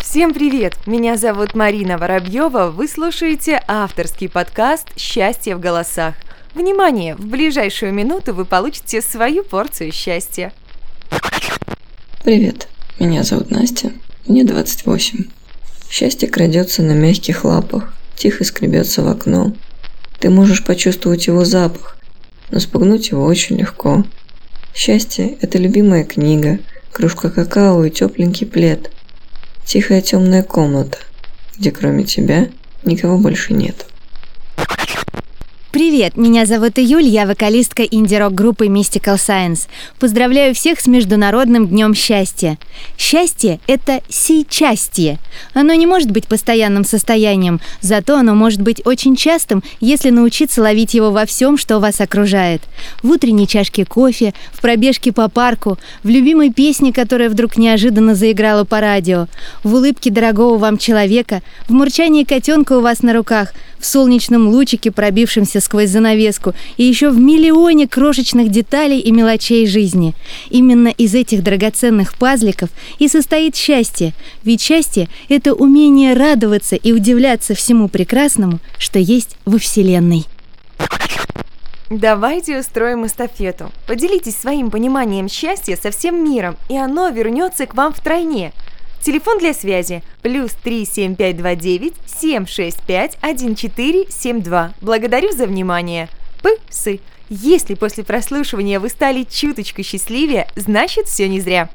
Всем привет! Меня зовут Марина Воробьева. Вы слушаете авторский подкаст «Счастье в голосах». Внимание! В ближайшую минуту вы получите свою порцию счастья. Привет, меня зовут Настя, мне 28. Счастье крадется на мягких лапах, тихо скребется в окно. Ты можешь почувствовать его запах, но спугнуть его очень легко. Счастье – это любимая книга, кружка какао и тепленький плед. Тихая темная комната, где кроме тебя никого больше нет. Привет, меня зовут Июль, я вокалистка инди-рок группы Mystical Science. Поздравляю всех с Международным днем счастья. Счастье – это сейчастье. Оно не может быть постоянным состоянием, зато оно может быть очень частым, если научиться ловить его во всем, что вас окружает. В утренней чашке кофе, в пробежке по парку, в любимой песне, которая вдруг неожиданно заиграла по радио, в улыбке дорогого вам человека, в мурчании котенка у вас на руках, в солнечном лучике, пробившемся сквозь занавеску и еще в миллионе крошечных деталей и мелочей жизни. Именно из этих драгоценных пазликов и состоит счастье. Ведь счастье – это умение радоваться и удивляться всему прекрасному, что есть во Вселенной. Давайте устроим эстафету. Поделитесь своим пониманием счастья со всем миром, и оно вернется к вам втройне – Телефон для связи плюс 37529 765 1472. Благодарю за внимание. Псы. Если после прослушивания вы стали чуточку счастливее, значит все не зря.